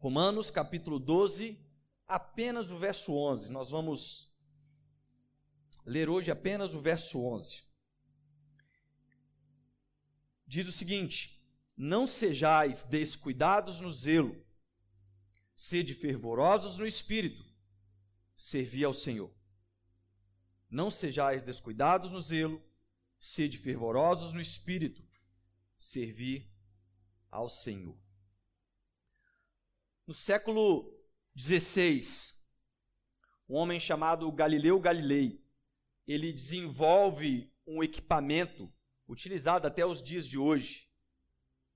Romanos capítulo 12, apenas o verso 11. Nós vamos ler hoje apenas o verso 11. Diz o seguinte: Não sejais descuidados no zelo, sede fervorosos no espírito, servi ao Senhor. Não sejais descuidados no zelo, sede fervorosos no espírito, servi ao Senhor. No século XVI, um homem chamado Galileu Galilei, ele desenvolve um equipamento utilizado até os dias de hoje,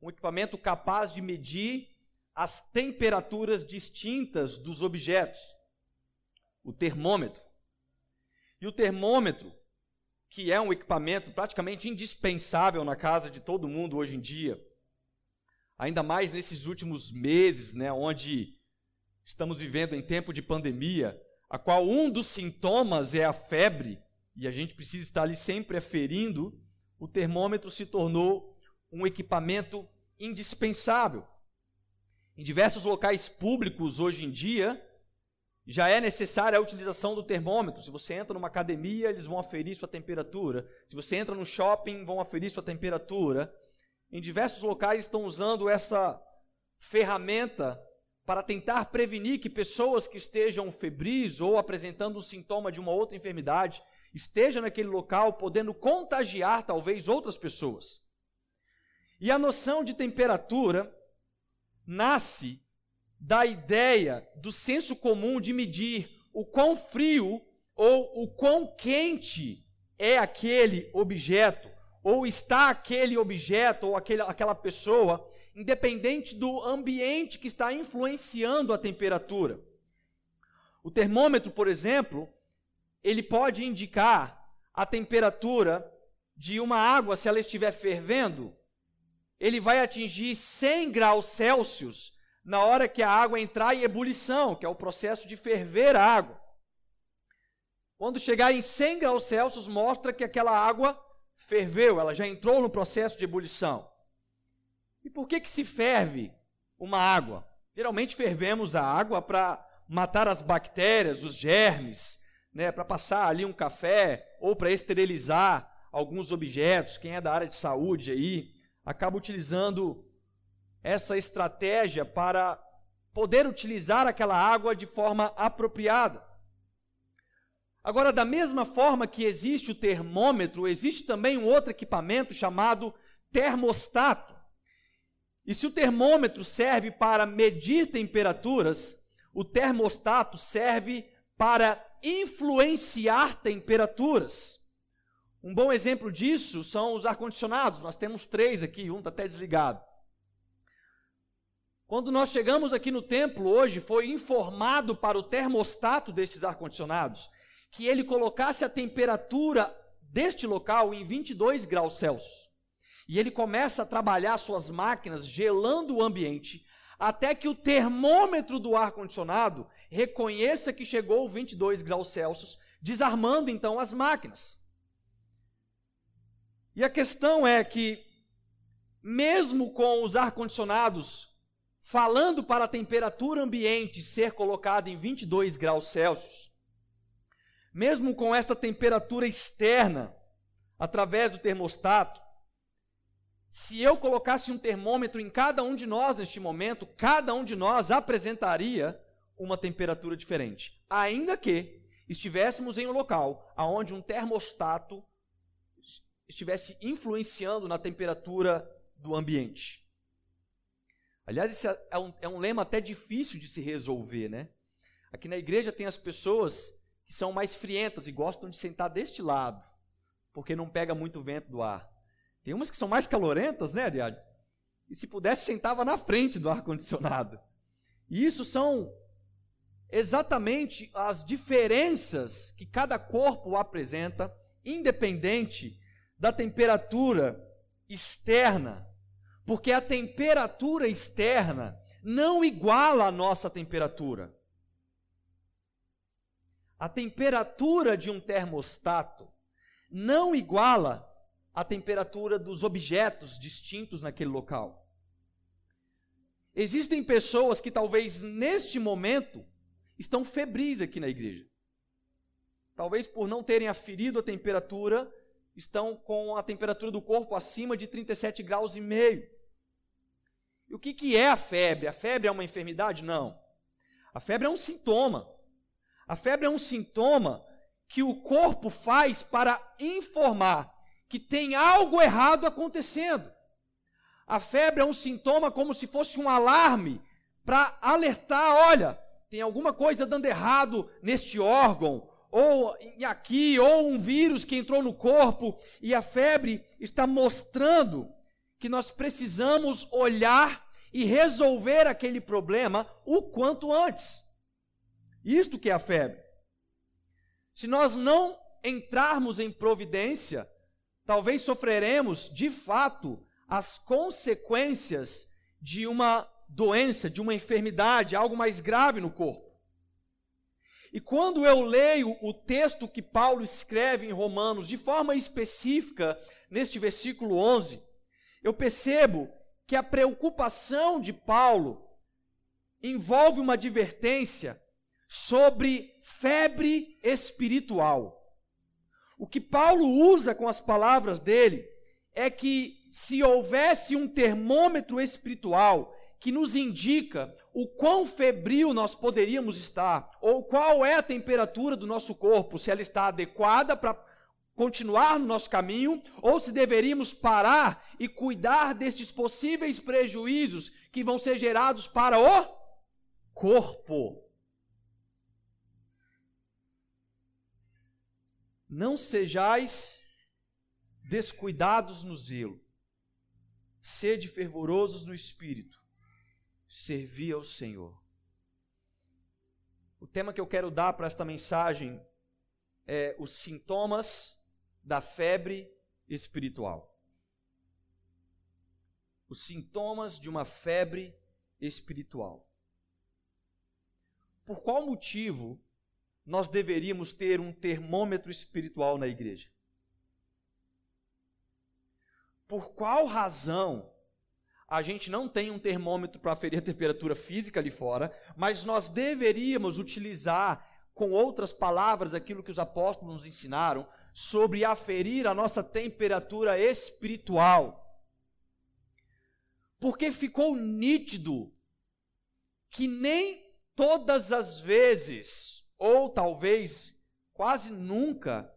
um equipamento capaz de medir as temperaturas distintas dos objetos, o termômetro. E o termômetro, que é um equipamento praticamente indispensável na casa de todo mundo hoje em dia, ainda mais nesses últimos meses, né, onde estamos vivendo em tempo de pandemia, a qual um dos sintomas é a febre, e a gente precisa estar ali sempre aferindo, o termômetro se tornou um equipamento indispensável. Em diversos locais públicos hoje em dia, já é necessária a utilização do termômetro. Se você entra numa academia, eles vão aferir sua temperatura. Se você entra no shopping, vão aferir sua temperatura. Em diversos locais estão usando essa ferramenta para tentar prevenir que pessoas que estejam febris ou apresentando um sintoma de uma outra enfermidade estejam naquele local, podendo contagiar talvez outras pessoas. E a noção de temperatura nasce da ideia do senso comum de medir o quão frio ou o quão quente é aquele objeto, ou está aquele objeto ou aquele, aquela pessoa, independente do ambiente que está influenciando a temperatura. O termômetro, por exemplo, ele pode indicar a temperatura de uma água se ela estiver fervendo, ele vai atingir 100 graus Celsius na hora que a água entrar em ebulição, que é o processo de ferver a água. Quando chegar em 100 graus Celsius, mostra que aquela água ferveu, ela já entrou no processo de ebulição. E por que que se ferve uma água? Geralmente fervemos a água para matar as bactérias, os germes, né, para passar ali um café ou para esterilizar alguns objetos. Quem é da área de saúde aí acaba utilizando essa estratégia para poder utilizar aquela água de forma apropriada. Agora, da mesma forma que existe o termômetro, existe também um outro equipamento chamado termostato. E se o termômetro serve para medir temperaturas, o termostato serve para influenciar temperaturas. Um bom exemplo disso são os ar-condicionados. Nós temos três aqui, um está até desligado. Quando nós chegamos aqui no templo hoje, foi informado para o termostato destes ar-condicionados que ele colocasse a temperatura deste local em 22 graus Celsius. E ele começa a trabalhar suas máquinas gelando o ambiente até que o termômetro do ar-condicionado reconheça que chegou 22 graus Celsius, desarmando então as máquinas. E a questão é que, mesmo com os ar-condicionados falando para a temperatura ambiente ser colocada em 22 graus Celsius, mesmo com esta temperatura externa, através do termostato, se eu colocasse um termômetro em cada um de nós neste momento, cada um de nós apresentaria uma temperatura diferente, ainda que estivéssemos em um local onde um termostato estivesse influenciando na temperatura do ambiente. Aliás, esse é um, é um lema até difícil de se resolver, né? Aqui na igreja tem as pessoas que são mais frientas e gostam de sentar deste lado, porque não pega muito vento do ar. Tem umas que são mais calorentas, né, Ariadne? E se pudesse, sentava na frente do ar-condicionado. E isso são exatamente as diferenças que cada corpo apresenta, independente da temperatura externa. Porque a temperatura externa não iguala a nossa temperatura. A temperatura de um termostato não iguala a temperatura dos objetos distintos naquele local. Existem pessoas que talvez neste momento estão febris aqui na igreja. Talvez por não terem aferido a temperatura, estão com a temperatura do corpo acima de 37 graus e meio. E o que, que é a febre? A febre é uma enfermidade? Não. A febre é um sintoma. A febre é um sintoma que o corpo faz para informar que tem algo errado acontecendo. A febre é um sintoma como se fosse um alarme para alertar: olha, tem alguma coisa dando errado neste órgão, ou aqui, ou um vírus que entrou no corpo, e a febre está mostrando que nós precisamos olhar e resolver aquele problema o quanto antes. Isto que é a febre. Se nós não entrarmos em providência, talvez sofreremos de fato as consequências de uma doença, de uma enfermidade, algo mais grave no corpo. E quando eu leio o texto que Paulo escreve em Romanos, de forma específica, neste versículo 11, eu percebo que a preocupação de Paulo envolve uma advertência sobre febre espiritual. O que Paulo usa com as palavras dele é que se houvesse um termômetro espiritual que nos indica o quão febril nós poderíamos estar, ou qual é a temperatura do nosso corpo, se ela está adequada para continuar no nosso caminho, ou se deveríamos parar e cuidar destes possíveis prejuízos que vão ser gerados para o corpo. Não sejais descuidados no zelo, sede fervorosos no espírito, servi ao Senhor. O tema que eu quero dar para esta mensagem é os sintomas da febre espiritual. Os sintomas de uma febre espiritual. Por qual motivo nós deveríamos ter um termômetro espiritual na igreja? Por qual razão a gente não tem um termômetro para aferir a temperatura física ali fora, mas nós deveríamos utilizar, com outras palavras, aquilo que os apóstolos nos ensinaram sobre aferir a nossa temperatura espiritual? Porque ficou nítido que nem todas as vezes ou talvez quase nunca,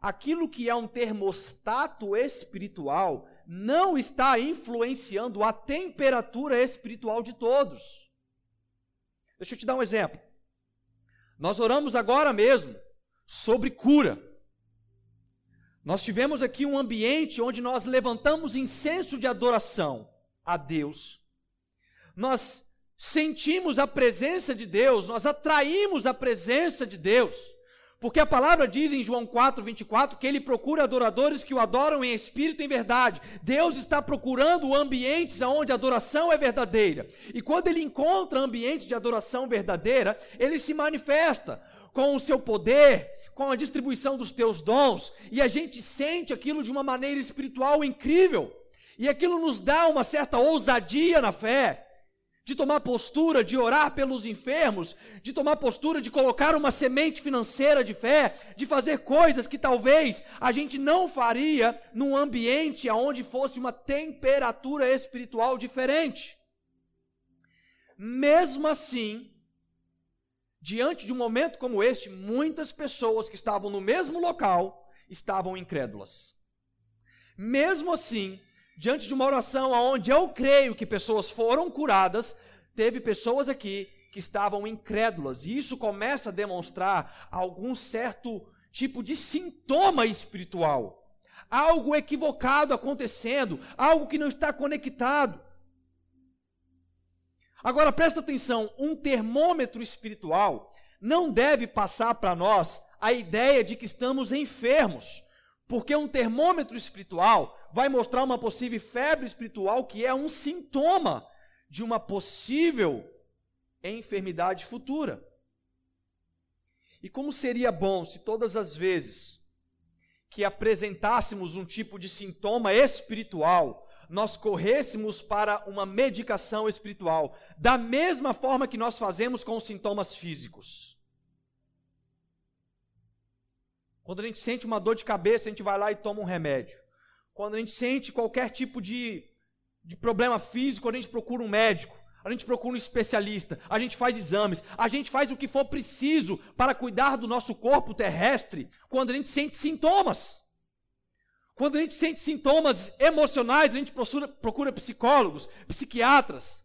aquilo que é um termostato espiritual não está influenciando a temperatura espiritual de todos. Deixa eu te dar um exemplo. Nós oramos agora mesmo sobre cura. Nós tivemos aqui um ambiente onde nós levantamos incenso de adoração a Deus. Nós sentimos a presença de Deus, nós atraímos a presença de Deus. Porque a palavra diz em João 4, 24 que ele procura adoradores que o adoram em espírito e em verdade. Deus está procurando ambientes onde a adoração é verdadeira. E quando ele encontra ambientes de adoração verdadeira, ele se manifesta com o seu poder, com a distribuição dos teus dons, e a gente sente aquilo de uma maneira espiritual incrível. E aquilo nos dá uma certa ousadia na fé de tomar postura, de orar pelos enfermos, de tomar postura de colocar uma semente financeira de fé, de fazer coisas que talvez a gente não faria num ambiente onde fosse uma temperatura espiritual diferente. Mesmo assim, diante de um momento como este, muitas pessoas que estavam no mesmo local estavam incrédulas. Mesmo assim, diante de uma oração onde eu creio que pessoas foram curadas, teve pessoas aqui que estavam incrédulas, e isso começa a demonstrar algum certo tipo de sintoma espiritual. Algo equivocado acontecendo, algo que não está conectado. Agora presta atenção: um termômetro espiritual não deve passar para nós a ideia de que estamos enfermos, porque um termômetro espiritual vai mostrar uma possível febre espiritual que é um sintoma de uma possível enfermidade futura. E como seria bom se todas as vezes que apresentássemos um tipo de sintoma espiritual, nós corrêssemos para uma medicação espiritual, da mesma forma que nós fazemos com os sintomas físicos. Quando a gente sente uma dor de cabeça, a gente vai lá e toma um remédio. Quando a gente sente qualquer tipo de, de problema físico, a gente procura um médico, a gente procura um especialista, a gente faz exames, a gente faz o que for preciso para cuidar do nosso corpo terrestre quando a gente sente sintomas. Quando a gente sente sintomas emocionais, a gente procura, procura psicólogos, psiquiatras.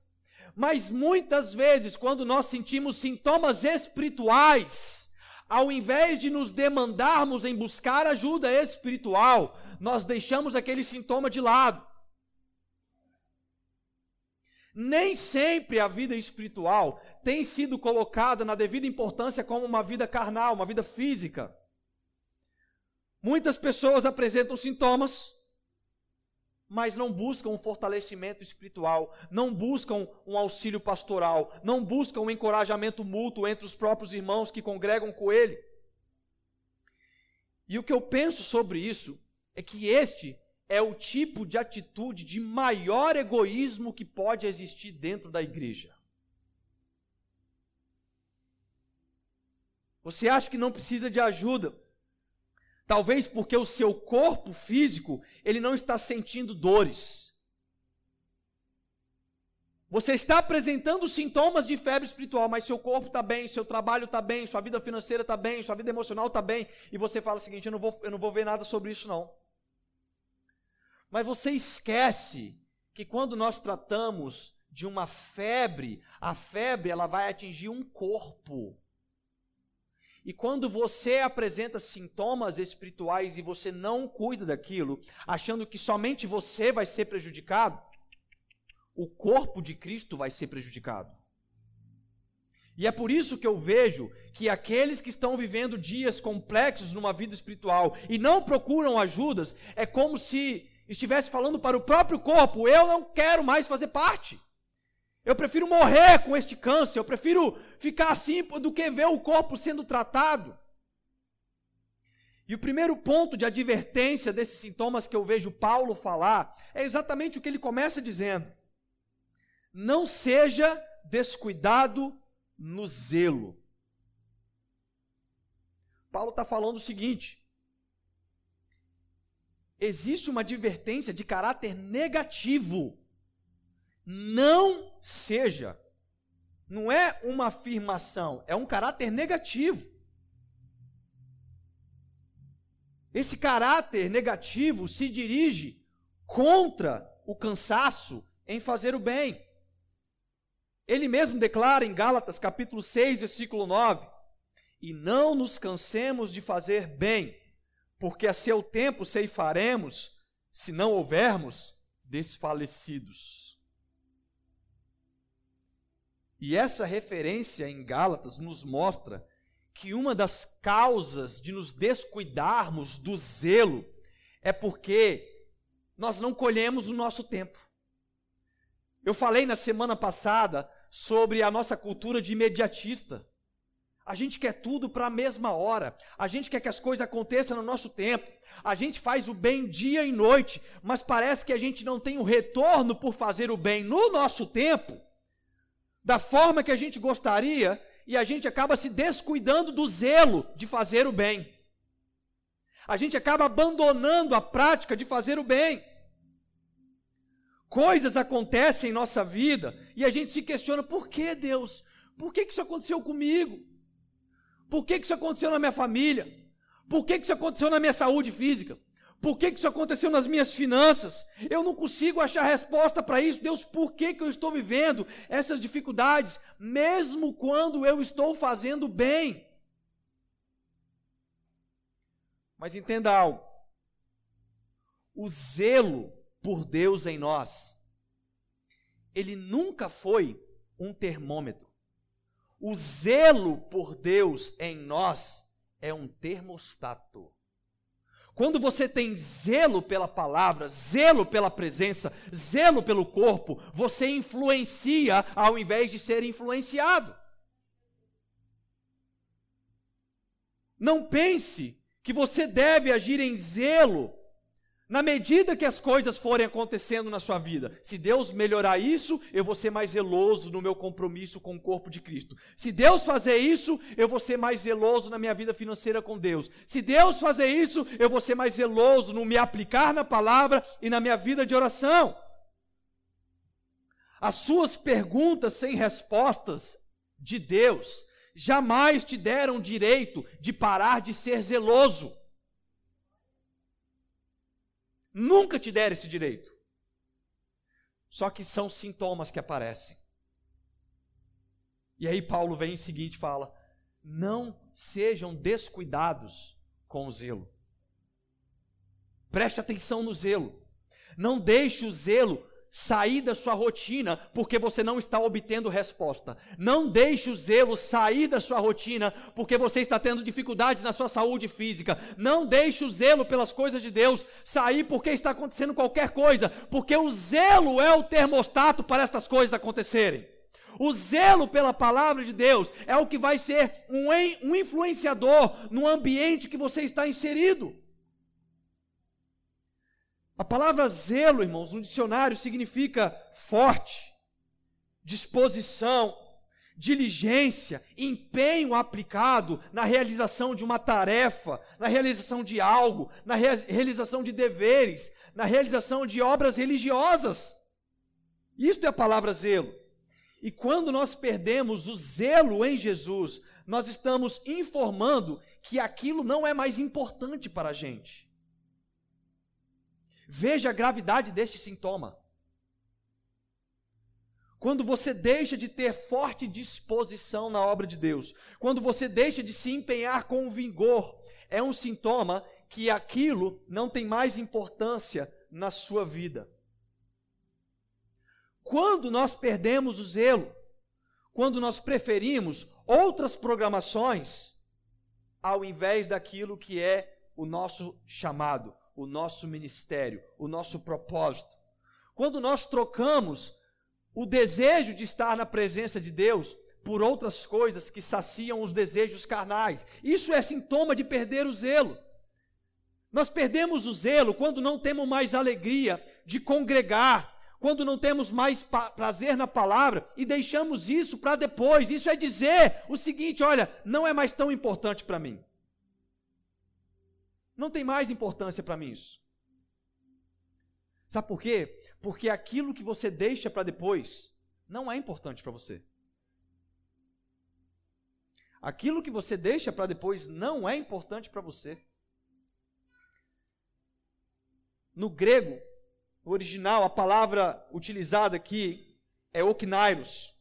Mas muitas vezes, quando nós sentimos sintomas espirituais, ao invés de nos demandarmos em buscar ajuda espiritual, nós deixamos aquele sintoma de lado. Nem sempre a vida espiritual tem sido colocada na devida importância como uma vida carnal, uma vida física. Muitas pessoas apresentam sintomas, mas não buscam um fortalecimento espiritual, não buscam um auxílio pastoral, não buscam um encorajamento mútuo entre os próprios irmãos que congregam com ele. E o que eu penso sobre isso é que este é o tipo de atitude de maior egoísmo que pode existir dentro da igreja. Você acha que não precisa de ajuda? Talvez porque o seu corpo físico, ele não está sentindo dores. Você está apresentando sintomas de febre espiritual, mas seu corpo está bem, seu trabalho está bem, sua vida financeira está bem, sua vida emocional está bem, e você fala o seguinte: eu não, vou, eu não vou ver nada sobre isso, não. Mas você esquece que quando nós tratamos de uma febre, a febre ela vai atingir um corpo. E quando você apresenta sintomas espirituais e você não cuida daquilo, achando que somente você vai ser prejudicado, o corpo de Cristo vai ser prejudicado. E é por isso que eu vejo que aqueles que estão vivendo dias complexos numa vida espiritual e não procuram ajudas, é como se estivesse falando para o próprio corpo: eu não quero mais fazer parte. Eu prefiro morrer com este câncer, eu prefiro ficar assim do que ver o corpo sendo tratado. E o primeiro ponto de advertência desses sintomas que eu vejo Paulo falar é exatamente o que ele começa dizendo: não seja descuidado no zelo. Paulo está falando o seguinte: existe uma advertência de caráter negativo não seja. Não é uma afirmação, é um caráter negativo. Esse caráter negativo se dirige contra o cansaço em fazer o bem. Ele mesmo declara em Gálatas capítulo 6, versículo 9: E não nos cansemos de fazer bem, porque a seu tempo ceifaremos, se não houvermos desfalecidos. E essa referência em Gálatas nos mostra que uma das causas de nos descuidarmos do zelo é porque nós não colhemos o nosso tempo. Eu falei na semana passada sobre a nossa cultura de imediatista. A gente quer tudo para a mesma hora. A gente quer que as coisas aconteçam no nosso tempo. A gente faz o bem dia e noite, mas parece que a gente não tem o retorno por fazer o bem no nosso tempo da forma que a gente gostaria e a gente acaba se descuidando do zelo de fazer o bem. A gente acaba abandonando a prática de fazer o bem. Coisas acontecem em nossa vida e a gente se questiona: por que Deus? Por que isso aconteceu comigo? Por que isso aconteceu na minha família? Por que isso aconteceu na minha saúde física? Por que isso aconteceu nas minhas finanças? Eu não consigo achar resposta para isso. Deus, por que, que eu estou vivendo essas dificuldades, mesmo quando eu estou fazendo bem? Mas entenda algo: o zelo por Deus em nós, ele nunca foi um termômetro. O zelo por Deus em nós é um termostato. Quando você tem zelo pela palavra, zelo pela presença, zelo pelo corpo, você influencia ao invés de ser influenciado. Não pense que você deve agir em zelo Na medida que as coisas forem acontecendo na sua vida, se Deus melhorar isso, eu vou ser mais zeloso no meu compromisso com o corpo de Cristo. Se Deus fazer isso, eu vou ser mais zeloso na minha vida financeira com Deus. Se Deus fazer isso, eu vou ser mais zeloso no me aplicar na palavra e na minha vida de oração. As suas perguntas sem respostas de Deus jamais te deram direito de parar de ser zeloso. Nunca te deram esse direito. Só que são sintomas que aparecem. E aí Paulo vem em seguinte fala: não sejam descuidados com o zelo. Preste atenção no zelo. Não deixe o zelo sair da sua rotina porque você não está obtendo resposta. Não deixe o zelo sair da sua rotina porque você está tendo dificuldades na sua saúde física. Não deixe o zelo pelas coisas de Deus sair porque está acontecendo qualquer coisa, porque o zelo é o termostato para estas coisas acontecerem. O zelo pela palavra de Deus é o que vai ser um, um influenciador no ambiente que você está inserido. A palavra zelo, irmãos, no dicionário significa forte, disposição, diligência, empenho aplicado na realização de uma tarefa, na realização de algo, na realização de deveres, na realização de obras religiosas. Isto é a palavra zelo. E quando nós perdemos o zelo em Jesus, nós estamos informando que aquilo não é mais importante para a gente. Veja a gravidade deste sintoma. Quando você deixa de ter forte disposição na obra de Deus, quando você deixa de se empenhar com vigor, é um sintoma que aquilo não tem mais importância na sua vida. Quando nós perdemos o zelo, quando nós preferimos outras programações ao invés daquilo que é o nosso chamado, o nosso ministério, o nosso propósito. Quando nós trocamos o desejo de estar na presença de Deus por outras coisas que saciam os desejos carnais, isso é sintoma de perder o zelo. Nós perdemos o zelo quando não temos mais alegria de congregar, quando não temos mais prazer na palavra e deixamos isso para depois. Isso é dizer o seguinte: olha, não é mais tão importante para mim. Não tem mais importância para mim isso. Sabe por quê? Porque aquilo que você deixa para depois não é importante para você. Aquilo que você deixa para depois não é importante para você. No grego, no original, a palavra utilizada aqui é oknairos.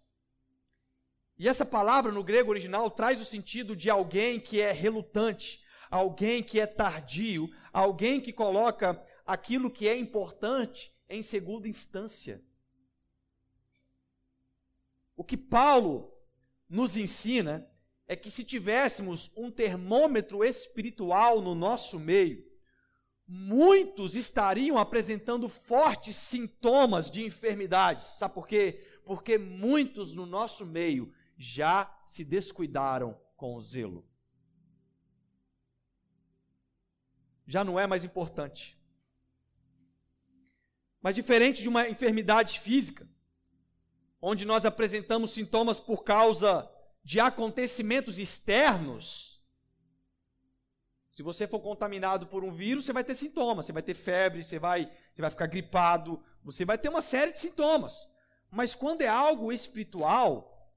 E essa palavra no grego original traz o sentido de alguém que é relutante, alguém que é tardio, alguém que coloca aquilo que é importante em segunda instância. O que Paulo nos ensina é que se tivéssemos um termômetro espiritual no nosso meio, muitos estariam apresentando fortes sintomas de enfermidades. Sabe por quê? Porque muitos no nosso meio já se descuidaram com o zelo. Já não é mais importante. Mas diferente de uma enfermidade física, onde nós apresentamos sintomas por causa de acontecimentos externos, se você for contaminado por um vírus, você vai ter sintomas, você vai ter febre, você vai, você vai ficar gripado, você vai ter uma série de sintomas. Mas quando é algo espiritual,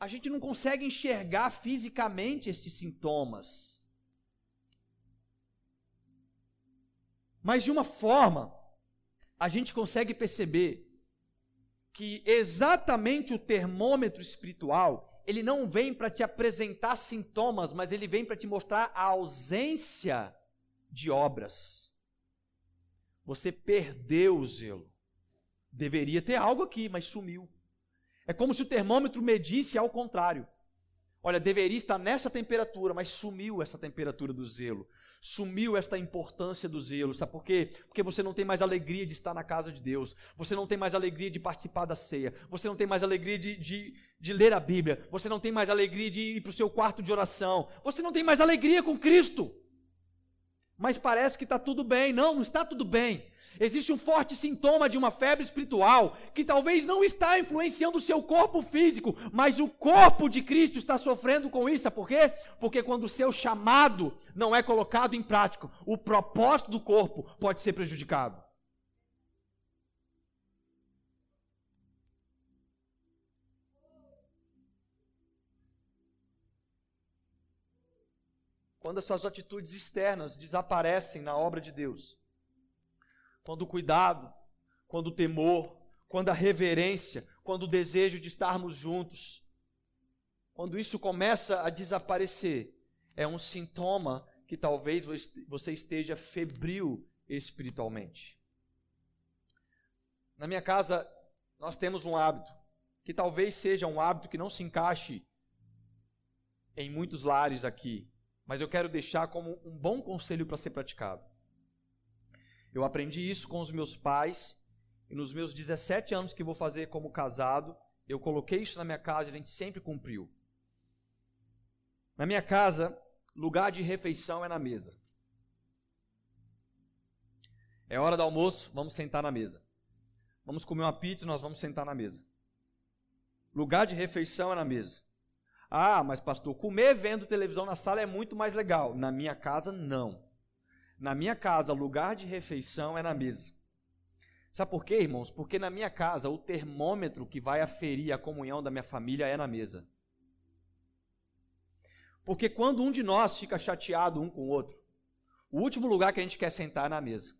a gente não consegue enxergar fisicamente estes sintomas. Mas de uma forma, a gente consegue perceber que exatamente o termômetro espiritual, ele não vem para te apresentar sintomas, mas ele vem para te mostrar a ausência de obras. Você perdeu o zelo. Deveria ter algo aqui, mas sumiu. É como se o termômetro medisse ao contrário. Olha, deveria estar nessa temperatura, mas sumiu essa temperatura do zelo sumiu esta importância do zelo. Sabe por quê? Porque você não tem mais alegria de estar na casa de Deus, você não tem mais alegria de participar da ceia, você não tem mais alegria de, de, de ler a Bíblia, você não tem mais alegria de ir para o seu quarto de oração, você não tem mais alegria com Cristo. mas parece que está tudo bem. Não, não está tudo bem. Existe um forte sintoma de uma febre espiritual que talvez não está influenciando o seu corpo físico, mas o corpo de Cristo está sofrendo com isso. Sabe por quê? Porque quando o seu chamado não é colocado em prática, o propósito do corpo pode ser prejudicado. Quando as suas atitudes externas desaparecem na obra de Deus, quando o cuidado, quando o temor, quando a reverência, quando o desejo de estarmos juntos, quando isso começa a desaparecer, é um sintoma que talvez você esteja febril espiritualmente. Na minha casa, nós temos um hábito, que talvez seja um hábito que não se encaixe em muitos lares aqui, mas eu quero deixar como um bom conselho para ser praticado. Eu aprendi isso com os meus pais e nos meus 17 anos que vou fazer como casado, eu coloquei isso na minha casa e a gente sempre cumpriu. Na minha casa, lugar de refeição é na mesa. É hora do almoço, vamos sentar na mesa. Vamos comer uma pizza, nós vamos sentar na mesa. Lugar de refeição é na mesa. Ah, mas pastor, comer vendo televisão na sala é muito mais legal. Na minha casa, não. Na minha casa, lugar de refeição é na mesa. Sabe por quê, irmãos? Porque na minha casa, o termômetro que vai aferir a comunhão da minha família é na mesa. Porque quando um de nós fica chateado um com o outro, o último lugar que a gente quer sentar é na mesa.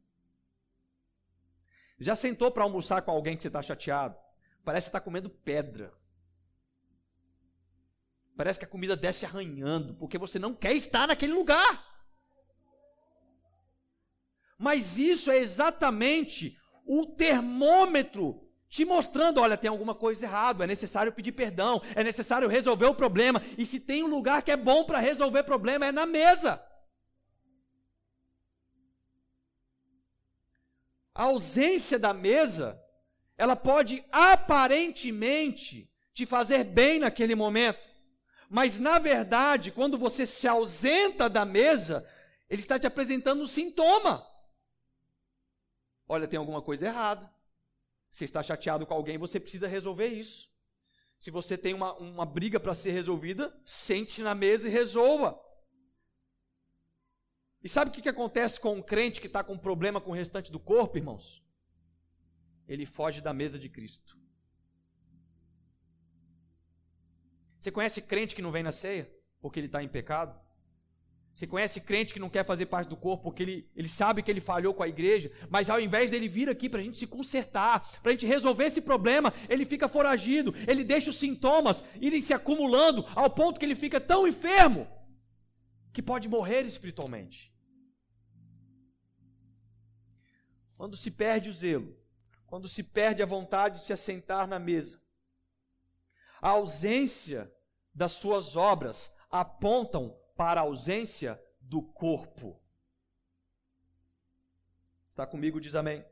Já sentou para almoçar com alguém que você está chateado? Parece que está comendo pedra. Parece que a comida desce arranhando, porque você não quer estar naquele lugar. Mas isso é exatamente o termômetro te mostrando, olha, tem alguma coisa errada, é necessário pedir perdão, é necessário resolver o problema. E se tem um lugar que é bom para resolver problema é na mesa. A ausência da mesa, ela pode aparentemente te fazer bem naquele momento. Mas na verdade, quando você se ausenta da mesa, ele está te apresentando um sintoma olha, tem alguma coisa errada. Você está chateado com alguém, você precisa resolver isso. Se você tem uma, uma briga para ser resolvida, sente-se na mesa e resolva. E sabe o que, que acontece com um crente que está com problema com o restante do corpo, irmãos? Ele foge da mesa de Cristo. Você conhece crente que não vem na ceia porque ele está em pecado? Você conhece crente que não quer fazer parte do corpo porque ele, ele sabe que ele falhou com a igreja, mas ao invés dele vir aqui para a gente se consertar, para a gente resolver esse problema, ele fica foragido, ele deixa os sintomas irem se acumulando ao ponto que ele fica tão enfermo que pode morrer espiritualmente. Quando se perde o zelo, quando se perde a vontade de se assentar na mesa, a ausência das suas obras apontam para a ausência do corpo. Está comigo? Diz amém.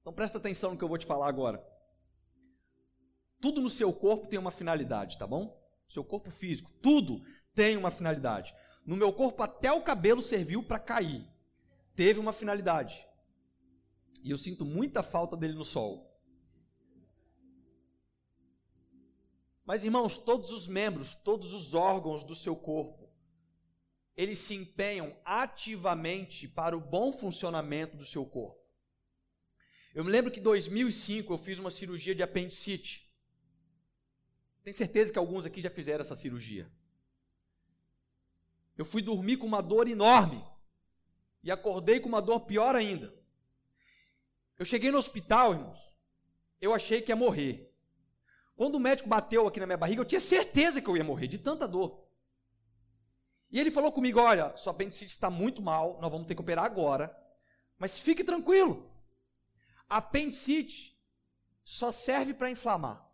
Então presta atenção no que eu vou te falar agora. Tudo no seu corpo tem uma finalidade, tá bom? Seu corpo físico, tudo tem uma finalidade. No meu corpo até o cabelo serviu para cair. Teve uma finalidade. E eu sinto muita falta dele no sol. Mas, irmãos, todos os membros, todos os órgãos do seu corpo, eles se empenham ativamente para o bom funcionamento do seu corpo. Eu me lembro que em 2005 eu fiz uma cirurgia de apendicite. Tenho certeza que alguns aqui já fizeram essa cirurgia. Eu fui dormir com uma dor enorme e acordei com uma dor pior ainda. Eu cheguei no hospital, irmãos. Eu achei que ia morrer. Quando o médico bateu aqui na minha barriga, eu tinha certeza que eu ia morrer de tanta dor. E ele falou comigo: Olha, sua apendicite está muito mal, nós vamos ter que operar agora, mas fique tranquilo. A apendicite só serve para inflamar.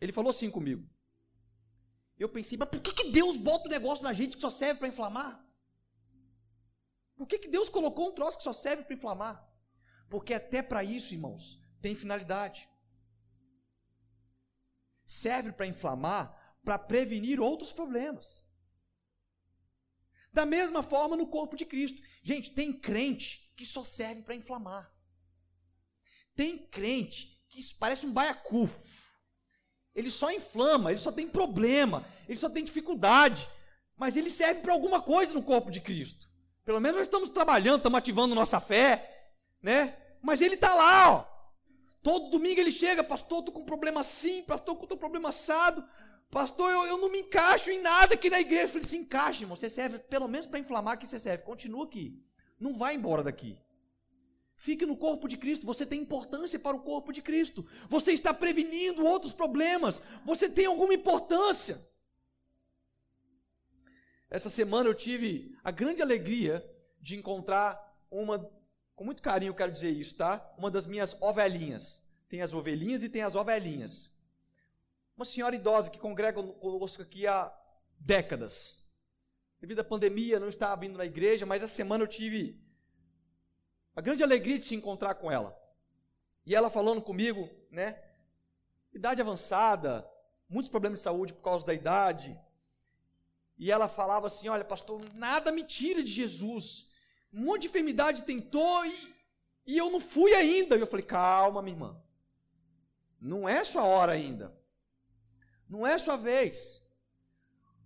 Ele falou assim comigo. Eu pensei, mas por que, que Deus bota um negócio na gente que só serve para inflamar? Por que, que Deus colocou um troço que só serve para inflamar? Porque até para isso, irmãos, tem finalidade serve para inflamar para prevenir outros problemas. Da mesma forma no corpo de Cristo. Gente, tem crente que só serve para inflamar. Tem crente que parece um baiacu. Ele só inflama, ele só tem problema, ele só tem dificuldade. Mas ele serve para alguma coisa no corpo de Cristo. Pelo menos nós estamos trabalhando, estamos ativando nossa fé, né? Mas ele está lá, ó. Todo domingo ele chega, pastor, estou com problema assim, pastor, estou com problema assado. Pastor, eu, eu não me encaixo em nada aqui na igreja. Eu falei, se encaixe, irmão. Você serve pelo menos para inflamar que você serve. Continua aqui. Não vai embora daqui. Fique no corpo de Cristo. Você tem importância para o corpo de Cristo. Você está prevenindo outros problemas. Você tem alguma importância. Essa semana eu tive a grande alegria de encontrar uma, com muito carinho quero dizer isso, tá? Uma das minhas ovelhinhas. Tem as ovelhinhas e tem as ovelhinhas. Uma senhora idosa que congrega conosco aqui há décadas. Devido à pandemia, não estava vindo na igreja, mas essa semana eu tive a grande alegria de se encontrar com ela. E ela falando comigo, né? Idade avançada, muitos problemas de saúde por causa da idade, e ela falava assim: Olha, pastor, nada me tira de Jesus. Um monte de enfermidade tentou e, e eu não fui ainda. E eu falei: Calma, minha irmã. Não é sua hora ainda. Não é sua vez.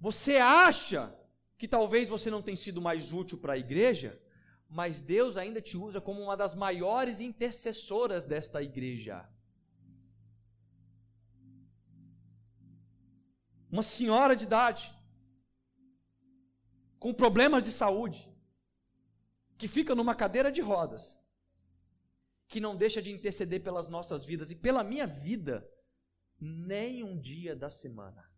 Você acha que talvez você não tenha sido mais útil para a igreja, mas Deus ainda te usa como uma das maiores intercessoras desta igreja. Uma senhora de idade, com problemas de saúde, que fica numa cadeira de rodas, que não deixa de interceder pelas nossas vidas e pela minha vida, nem um dia da semana.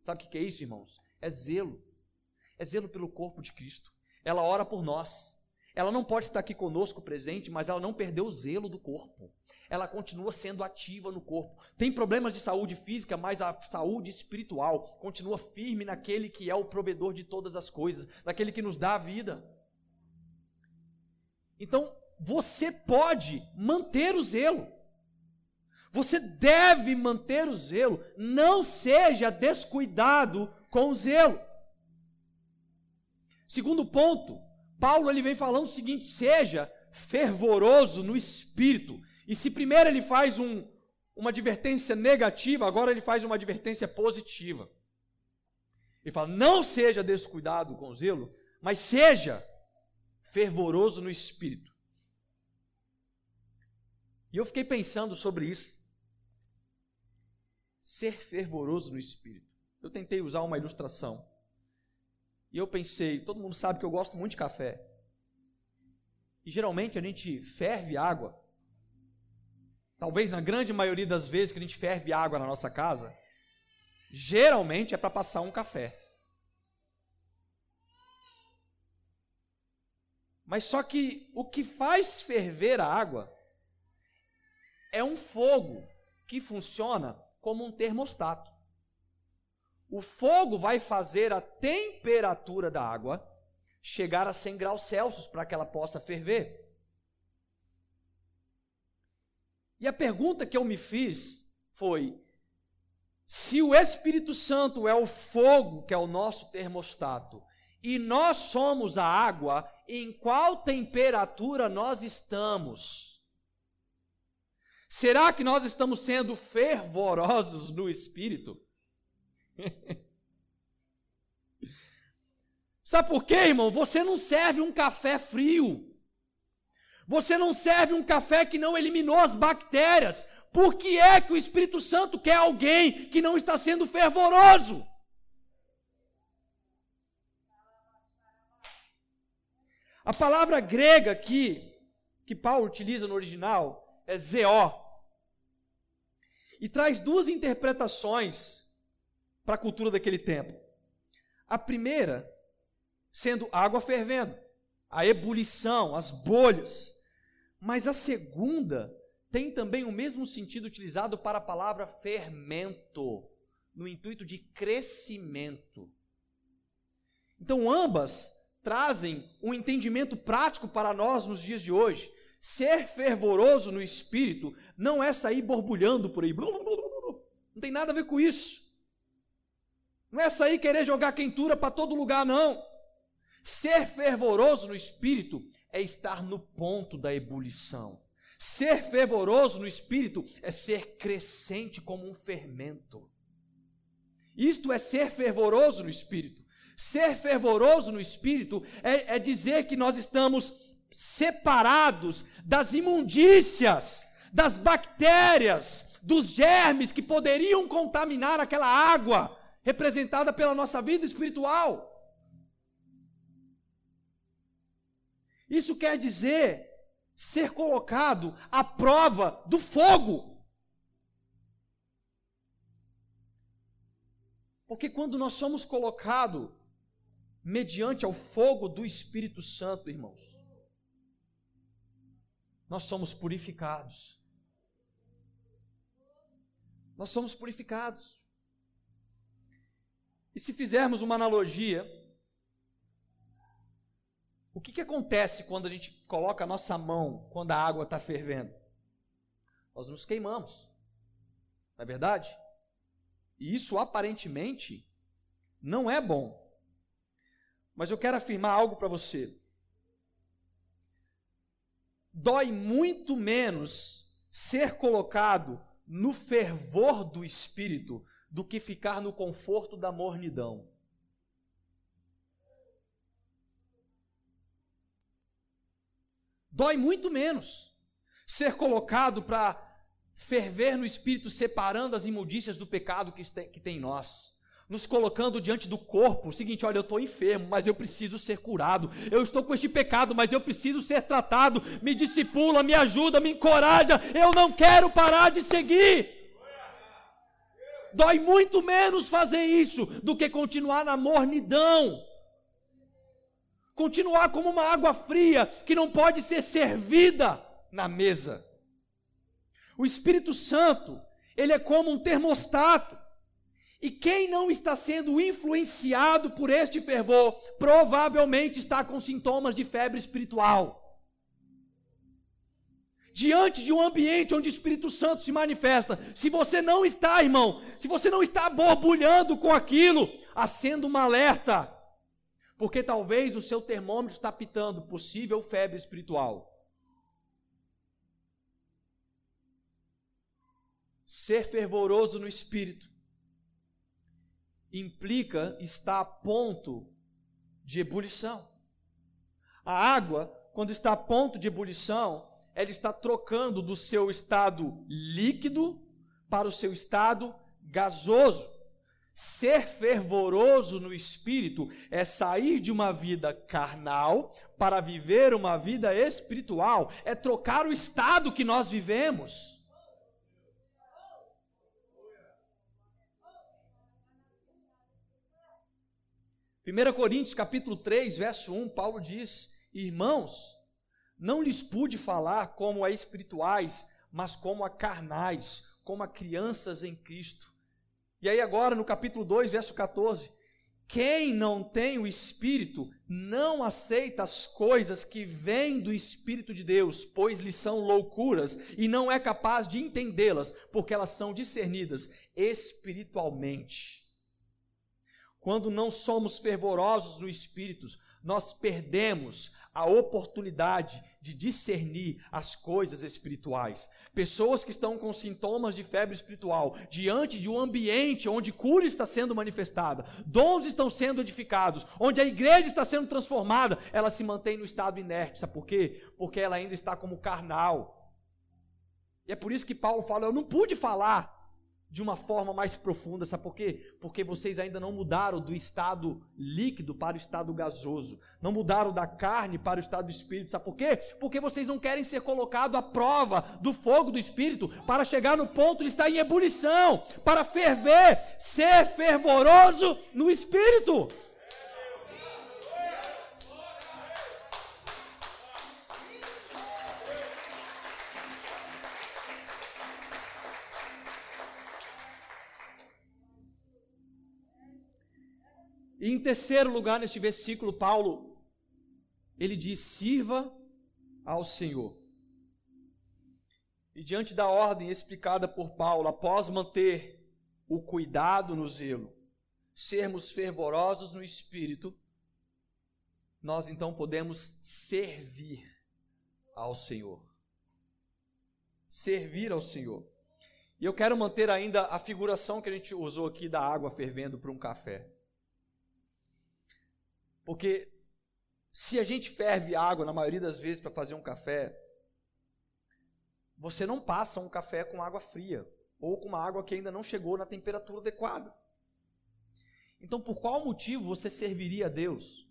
Sabe o que é isso, irmãos? É zelo. É zelo pelo corpo de Cristo. Ela ora por nós. Ela não pode estar aqui conosco presente, mas ela não perdeu o zelo do corpo ela continua sendo ativa no corpo. Tem problemas de saúde física, mas a saúde espiritual continua firme naquele que é o provedor de todas as coisas, naquele que nos dá a vida. Então, você pode manter o zelo. Você deve manter o zelo. Não seja descuidado com o zelo. Segundo ponto, Paulo ele vem falando o seguinte: seja fervoroso no espírito. E se primeiro ele faz um, uma advertência negativa, agora ele faz uma advertência positiva. Ele fala: não seja descuidado com zelo, mas seja fervoroso no espírito. E eu fiquei pensando sobre isso. Ser fervoroso no espírito. Eu tentei usar uma ilustração. E eu pensei, todo mundo sabe que eu gosto muito de café. E geralmente a gente ferve água talvez na grande maioria das vezes que a gente ferve água na nossa casa, geralmente é para passar um café. Mas só que o que faz ferver a água é um fogo que funciona como um termostato. O fogo vai fazer a temperatura da água chegar a 100 graus Celsius para que ela possa ferver. E a pergunta que eu me fiz foi: se o Espírito Santo é o fogo que é o nosso termostato, e nós somos a água, em qual temperatura nós estamos? Será que nós estamos sendo fervorosos no espírito? Sabe por quê, irmão? Você não serve um café frio. Você não serve um café que não eliminou as bactérias. Por que é que o Espírito Santo quer alguém que não está sendo fervoroso? A palavra grega aqui, que Paulo utiliza no original, é zeó. E traz duas interpretações para a cultura daquele tempo. A primeira, sendo água fervendo, a ebulição, as bolhas. Mas a segunda tem também o mesmo sentido utilizado para a palavra fermento, no intuito de crescimento. Então, ambas trazem um entendimento prático para nós nos dias de hoje. Ser fervoroso no espírito não é sair borbulhando por aí, Não tem nada a ver com isso. Não é sair querer jogar quentura para todo lugar, não. Ser fervoroso no espírito é estar no ponto da ebulição. Ser fervoroso no espírito é ser crescente como um fermento. Isto é ser fervoroso no espírito. Ser fervoroso no espírito é, é dizer que nós estamos separados das imundícias, das bactérias, dos germes que poderiam contaminar aquela água representada pela nossa vida espiritual. Isso quer dizer ser colocado à prova do fogo. Porque quando nós somos colocados mediante ao fogo do Espírito Santo, irmãos, nós somos purificados. Nós somos purificados. E se fizermos uma analogia, o que, que acontece quando a gente coloca a nossa mão quando a água está fervendo? Nós nos queimamos, não é verdade? E isso aparentemente não é bom. Mas eu quero afirmar algo para você. Dói muito menos ser colocado no fervor do espírito do que ficar no conforto da mornidão. Dói muito menos ser colocado para ferver no espírito, separando as imundícias do pecado que tem em nós nos colocando diante do corpo, o seguinte, olha, eu estou enfermo, mas eu preciso ser curado, eu estou com este pecado, mas eu preciso ser tratado, me discipula, me ajuda, me encoraja, eu não quero parar de seguir. Dói muito menos fazer isso do que continuar na mornidão. Continuar como uma água fria que não pode ser servida na mesa. O Espírito Santo, ele é como um termostato. E quem não está sendo influenciado por este fervor, provavelmente está com sintomas de febre espiritual diante de um ambiente onde o Espírito Santo se manifesta, se você não está, irmão, se você não está borbulhando com aquilo, acenda uma alerta, porque talvez o seu termômetro está pitando possível febre espiritual. Ser fervoroso no espírito implica estar a ponto de ebulição. A água, quando está a ponto de ebulição, ela está trocando do seu estado líquido para o seu estado gasoso. Ser fervoroso no espírito é sair de uma vida carnal para viver uma vida espiritual, é trocar o estado que nós vivemos. Primeira Coríntios capítulo 3, verso 1, Paulo diz: "Irmãos, não lhes pude falar como a espirituais, mas como a carnais, como a crianças em Cristo. E aí, agora, no capítulo 2, verso 14: Quem não tem o Espírito não aceita as coisas que vêm do Espírito de Deus, pois lhes são loucuras, e não é capaz de entendê-las, porque elas são discernidas espiritualmente. Quando não somos fervorosos no Espírito, nós perdemos a oportunidade de discernir as coisas espirituais. Pessoas que estão com sintomas de febre espiritual, diante de um ambiente onde cura está sendo manifestada, dons estão sendo edificados, onde a igreja está sendo transformada, ela se mantém no estado inerte. Sabe por quê? Porque ela ainda está como carnal. E é por isso que Paulo fala: Eu não pude falar de uma forma mais profunda, sabe por quê? Porque vocês ainda não mudaram do estado líquido para o estado gasoso, não mudaram da carne para o estado do espírito, sabe por quê? Porque vocês não querem ser colocados à prova do fogo do espírito para chegar no ponto de estar em ebulição, para ferver, ser fervoroso no espírito. E em terceiro lugar, neste versículo, Paulo, ele diz: sirva ao Senhor. E diante da ordem explicada por Paulo, após manter o cuidado no zelo, sermos fervorosos no espírito, nós então podemos servir ao Senhor. Servir ao Senhor. E eu quero manter ainda a figuração que a gente usou aqui da água fervendo para um café. Porque se a gente ferve água, na maioria das vezes, para fazer um café, você não passa um café com água fria ou com uma água que ainda não chegou na temperatura adequada. Então, por qual motivo você serviria a Deus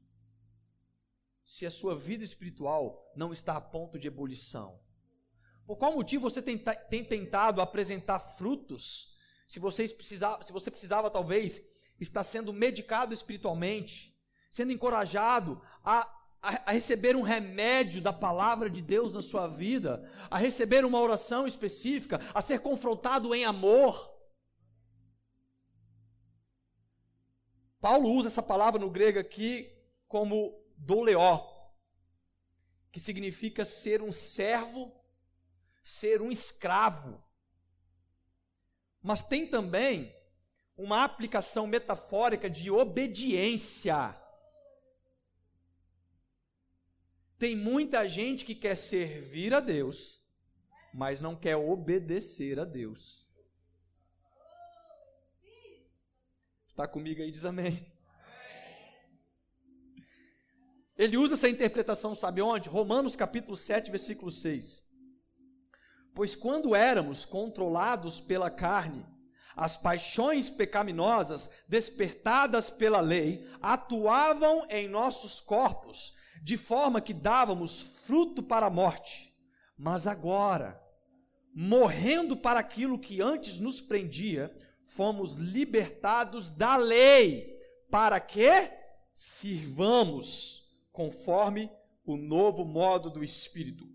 se a sua vida espiritual não está a ponto de ebulição? Por qual motivo você tem, tem tentado apresentar frutos se, vocês precisava, se você precisava, talvez, estar sendo medicado espiritualmente, sendo encorajado a a, receber um remédio da palavra de Deus na sua vida, a receber uma oração específica, a ser confrontado em amor. Paulo usa essa palavra no grego aqui como doleó, que significa ser um servo, ser um escravo. Mas tem também uma aplicação metafórica de obediência. Tem muita gente que quer servir a Deus, mas não quer obedecer a Deus. Está comigo aí? Diz amém. Ele usa essa interpretação, sabe onde? Romanos capítulo 7, versículo 6. Pois quando éramos controlados pela carne, as paixões pecaminosas, despertadas pela lei, atuavam em nossos corpos, de forma que dávamos fruto para a morte. Mas agora, morrendo para aquilo que antes nos prendia, fomos libertados da lei, para que sirvamos conforme o novo modo do Espírito,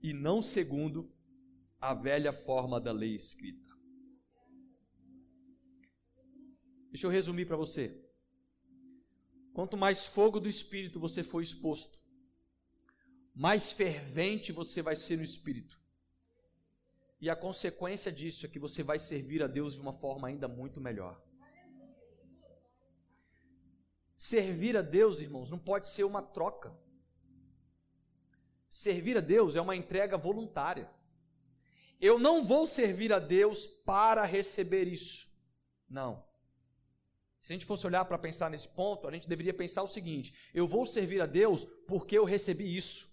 e não segundo a velha forma da lei escrita. Deixa eu resumir para você. Quanto mais fogo do Espírito você for exposto, mais fervente você vai ser no Espírito. E a consequência disso é que você vai servir a Deus de uma forma ainda muito melhor. Servir a Deus, irmãos, não pode ser uma troca. Servir a Deus é uma entrega voluntária. Eu não vou servir a Deus para receber isso. Não. Se a gente fosse olhar para pensar nesse ponto, a gente deveria pensar o seguinte: eu vou servir a Deus porque eu recebi isso.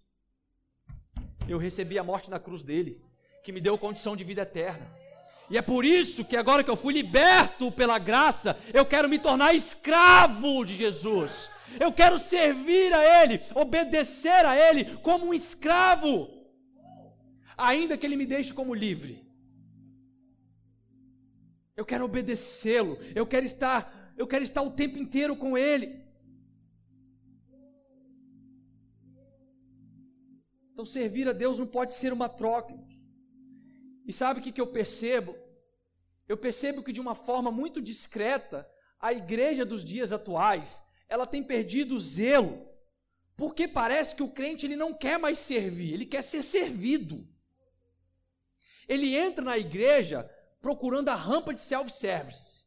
Eu recebi a morte na cruz dele, que me deu condição de vida eterna. E é por isso que agora que eu fui liberto pela graça, eu quero me tornar escravo de Jesus. Eu quero servir a Ele, obedecer a Ele como um escravo, ainda que Ele me deixe como livre. Eu quero obedecê-lo, eu quero estar eu quero estar o tempo inteiro com Ele. Então, servir a Deus não pode ser uma troca. E sabe o que, eu percebo? Eu percebo que de uma forma muito discreta, a igreja dos dias atuais, ela tem perdido o zelo, porque parece que o crente ele não quer mais servir, ele quer ser servido. Ele entra na igreja procurando a rampa de self-service.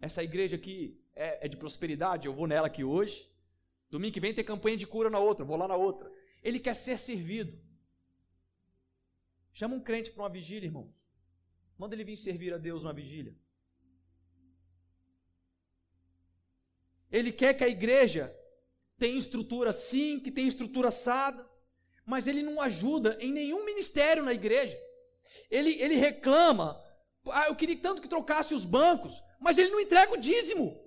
Essa igreja aqui é, é de prosperidade, eu vou nela aqui hoje. Domingo que vem tem campanha de cura na outra, vou lá na outra. Ele quer ser servido. Chama um crente para uma vigília, irmãos. Manda ele vir servir a Deus numa vigília. Ele quer que a igreja tenha estrutura sim, que tenha estrutura assada, mas ele não ajuda em nenhum ministério na igreja. Ele, ele reclama, ah, eu queria tanto que trocasse os bancos, mas ele não entrega o dízimo.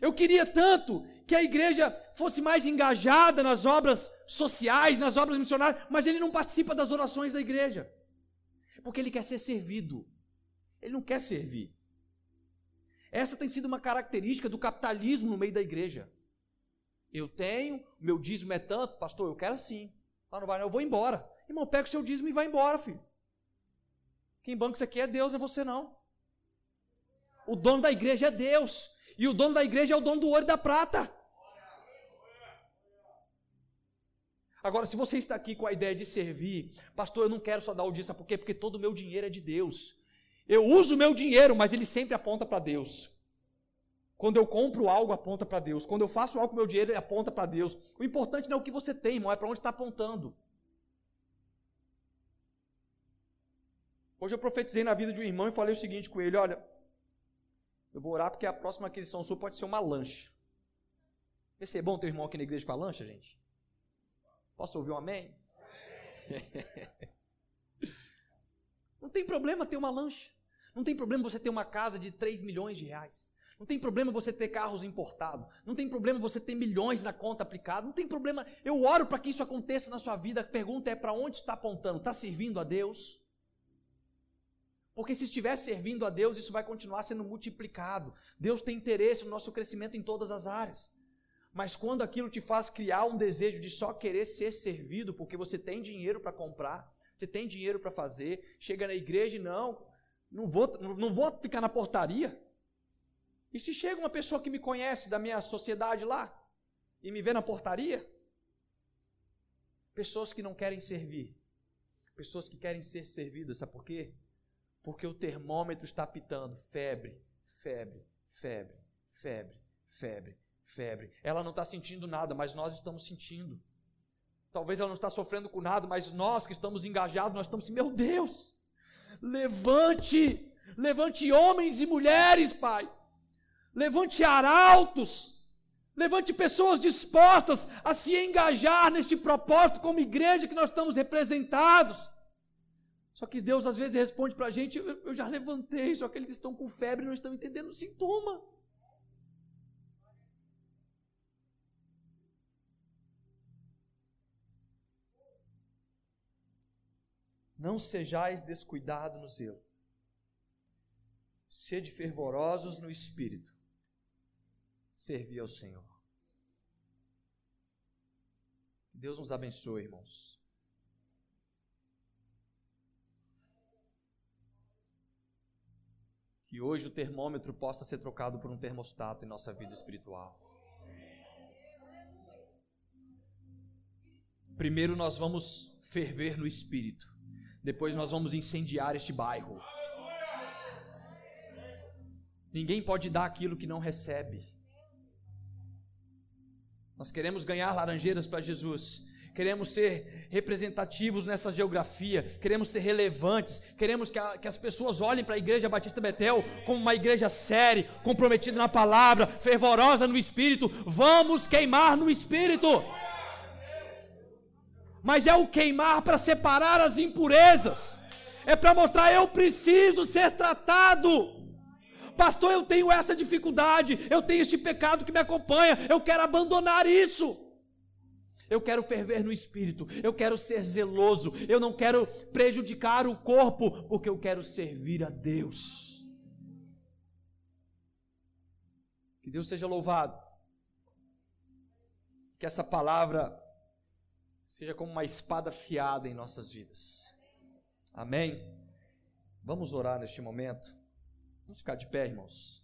Eu queria tanto que a igreja fosse mais engajada nas obras sociais, nas obras missionárias, mas ele não participa das orações da igreja. Porque ele quer ser servido. Ele não quer servir. Essa tem sido uma característica do capitalismo no meio da igreja. Eu tenho, meu dízimo é tanto, pastor, eu quero sim. Ah, não vai, não, eu vou embora. Irmão, pega o seu dízimo e vai embora, filho. Quem banca isso aqui é Deus, não é você não. O dono da igreja é Deus. E o dono da igreja é o dono do ouro e da prata. Agora, se você está aqui com a ideia de servir, pastor, eu não quero só dar sabe por quê? Porque todo o meu dinheiro é de Deus. Eu uso o meu dinheiro, mas ele sempre aponta para Deus. Quando eu compro algo, aponta para Deus. Quando eu faço algo com o meu dinheiro, ele aponta para Deus. O importante não é o que você tem, irmão, é para onde está apontando. Hoje eu profetizei na vida de um irmão e falei o seguinte com ele: olha, eu vou orar porque a próxima aquisição sua pode ser uma lancha. Vai ser bom ter um irmão aqui na igreja com a lancha, gente? Posso ouvir um amém? Não tem problema ter uma lancha. Não tem problema você ter uma casa de 3 milhões de reais. Não tem problema você ter carros importados. Não tem problema você ter milhões na conta aplicada. Não tem problema. Eu oro para que isso aconteça na sua vida. A pergunta é para onde está apontando? Está servindo a Deus? Porque se estiver servindo a Deus, isso vai continuar sendo multiplicado. Deus tem interesse no nosso crescimento em todas as áreas. Mas quando aquilo te faz criar um desejo de só querer ser servido, porque você tem dinheiro para comprar, você tem dinheiro para fazer, chega na igreja e não, não vou, não vou ficar na portaria. E se chega uma pessoa que me conhece da minha sociedade lá e me vê na portaria? Pessoas que não querem servir, pessoas que querem ser servidas, sabe por quê? Porque o termômetro está pitando febre, febre, febre, febre, febre, febre. Ela não está sentindo nada, mas nós estamos sentindo. Talvez ela não está sofrendo com nada, mas nós que estamos engajados, nós estamos assim, meu Deus, levante, levante homens e mulheres, Pai. Levante arautos, levante pessoas dispostas a se engajar neste propósito como igreja que nós estamos representados. Só que Deus às vezes responde para a gente: eu, eu já levantei, só que eles estão com febre e não estão entendendo o sintoma. Não sejais descuidados no zelo. Sede fervorosos no espírito. Servi ao Senhor. Deus nos abençoe, irmãos. Que hoje o termômetro possa ser trocado por um termostato em nossa vida espiritual. Primeiro nós vamos ferver no espírito. Depois nós vamos incendiar este bairro. Ninguém pode dar aquilo que não recebe. Nós queremos ganhar laranjeiras para Jesus. Queremos ser representativos nessa geografia, queremos ser relevantes, queremos que, a, que as pessoas olhem para a Igreja Batista Betel como uma igreja séria, comprometida na palavra, fervorosa no espírito. Vamos queimar no espírito mas é o queimar para separar as impurezas, é para mostrar eu preciso ser tratado. Pastor, eu tenho essa dificuldade, eu tenho este pecado que me acompanha, eu quero abandonar isso. Eu quero ferver no espírito, eu quero ser zeloso, eu não quero prejudicar o corpo, porque eu quero servir a Deus. Que Deus seja louvado. Que essa palavra seja como uma espada fiada em nossas vidas. Amém? Vamos orar neste momento. Vamos ficar de pé, irmãos.